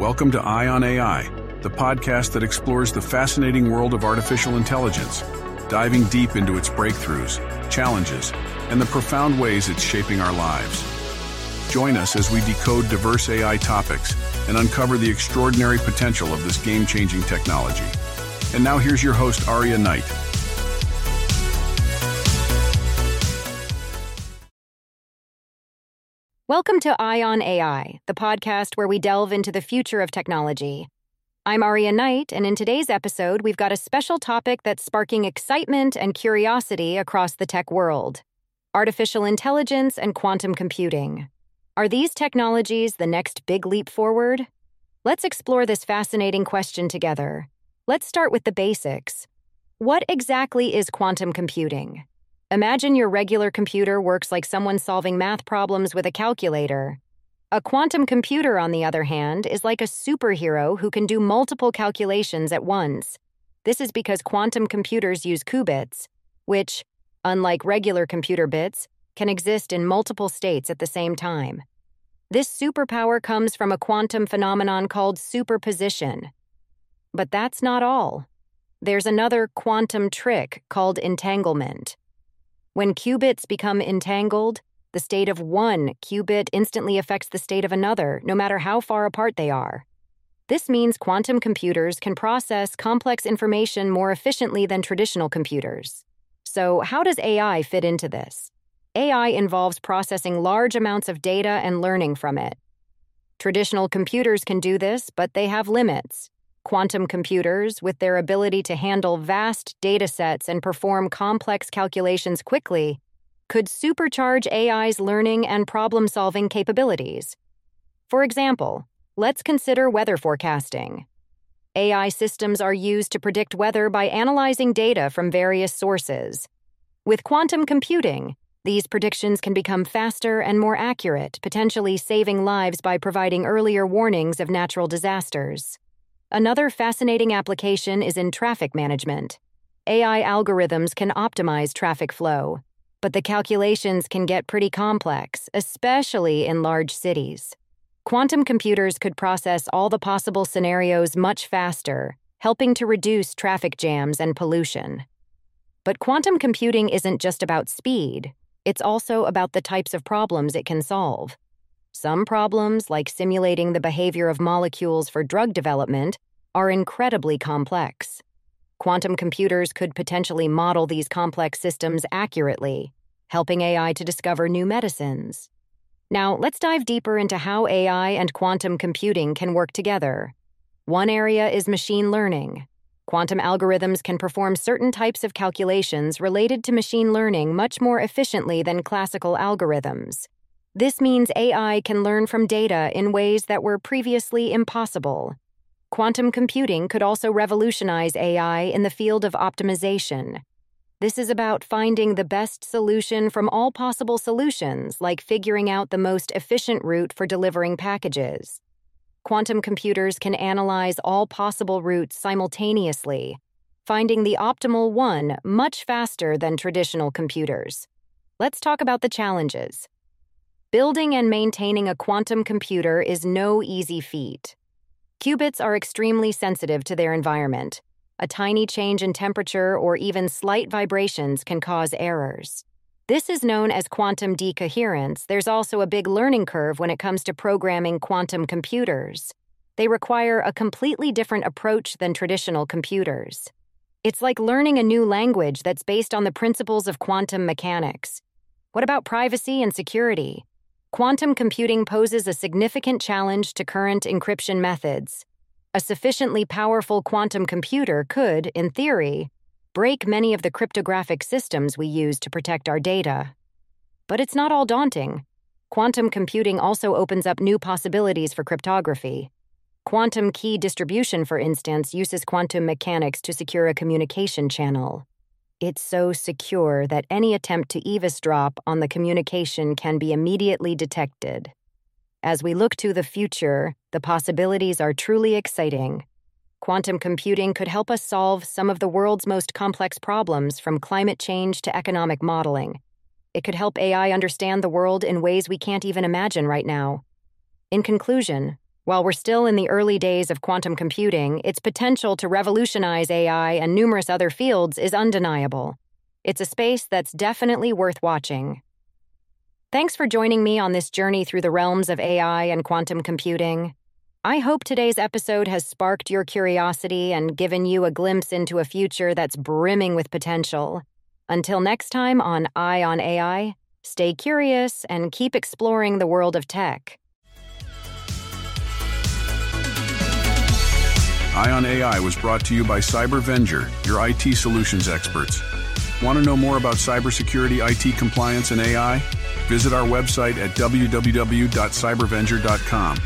Welcome to Eye on AI, the podcast that explores the fascinating world of artificial intelligence, diving deep into its breakthroughs, challenges, and the profound ways it's shaping our lives. Join us as we decode diverse AI topics and uncover the extraordinary potential of this game changing technology. And now here's your host, Aria Knight. Welcome to Eye on AI, the podcast where we delve into the future of technology. I'm Aria Knight, and in today's episode, we've got a special topic that's sparking excitement and curiosity across the tech world artificial intelligence and quantum computing. Are these technologies the next big leap forward? Let's explore this fascinating question together. Let's start with the basics. What exactly is quantum computing? Imagine your regular computer works like someone solving math problems with a calculator. A quantum computer, on the other hand, is like a superhero who can do multiple calculations at once. This is because quantum computers use qubits, which, unlike regular computer bits, can exist in multiple states at the same time. This superpower comes from a quantum phenomenon called superposition. But that's not all. There's another quantum trick called entanglement. When qubits become entangled, the state of one qubit instantly affects the state of another, no matter how far apart they are. This means quantum computers can process complex information more efficiently than traditional computers. So, how does AI fit into this? AI involves processing large amounts of data and learning from it. Traditional computers can do this, but they have limits. Quantum computers, with their ability to handle vast data sets and perform complex calculations quickly, could supercharge AI's learning and problem solving capabilities. For example, let's consider weather forecasting. AI systems are used to predict weather by analyzing data from various sources. With quantum computing, these predictions can become faster and more accurate, potentially saving lives by providing earlier warnings of natural disasters. Another fascinating application is in traffic management. AI algorithms can optimize traffic flow, but the calculations can get pretty complex, especially in large cities. Quantum computers could process all the possible scenarios much faster, helping to reduce traffic jams and pollution. But quantum computing isn't just about speed, it's also about the types of problems it can solve. Some problems, like simulating the behavior of molecules for drug development, are incredibly complex. Quantum computers could potentially model these complex systems accurately, helping AI to discover new medicines. Now, let's dive deeper into how AI and quantum computing can work together. One area is machine learning. Quantum algorithms can perform certain types of calculations related to machine learning much more efficiently than classical algorithms. This means AI can learn from data in ways that were previously impossible. Quantum computing could also revolutionize AI in the field of optimization. This is about finding the best solution from all possible solutions, like figuring out the most efficient route for delivering packages. Quantum computers can analyze all possible routes simultaneously, finding the optimal one much faster than traditional computers. Let's talk about the challenges. Building and maintaining a quantum computer is no easy feat. Qubits are extremely sensitive to their environment. A tiny change in temperature or even slight vibrations can cause errors. This is known as quantum decoherence. There's also a big learning curve when it comes to programming quantum computers. They require a completely different approach than traditional computers. It's like learning a new language that's based on the principles of quantum mechanics. What about privacy and security? Quantum computing poses a significant challenge to current encryption methods. A sufficiently powerful quantum computer could, in theory, break many of the cryptographic systems we use to protect our data. But it's not all daunting. Quantum computing also opens up new possibilities for cryptography. Quantum key distribution, for instance, uses quantum mechanics to secure a communication channel. It's so secure that any attempt to eavesdrop on the communication can be immediately detected. As we look to the future, the possibilities are truly exciting. Quantum computing could help us solve some of the world's most complex problems, from climate change to economic modeling. It could help AI understand the world in ways we can't even imagine right now. In conclusion, While we're still in the early days of quantum computing, its potential to revolutionize AI and numerous other fields is undeniable. It's a space that's definitely worth watching. Thanks for joining me on this journey through the realms of AI and quantum computing. I hope today's episode has sparked your curiosity and given you a glimpse into a future that's brimming with potential. Until next time on Eye on AI, stay curious and keep exploring the world of tech. Eye on AI was brought to you by CyberVenger, your IT solutions experts. Want to know more about cybersecurity, IT compliance, and AI? Visit our website at www.cybervenger.com.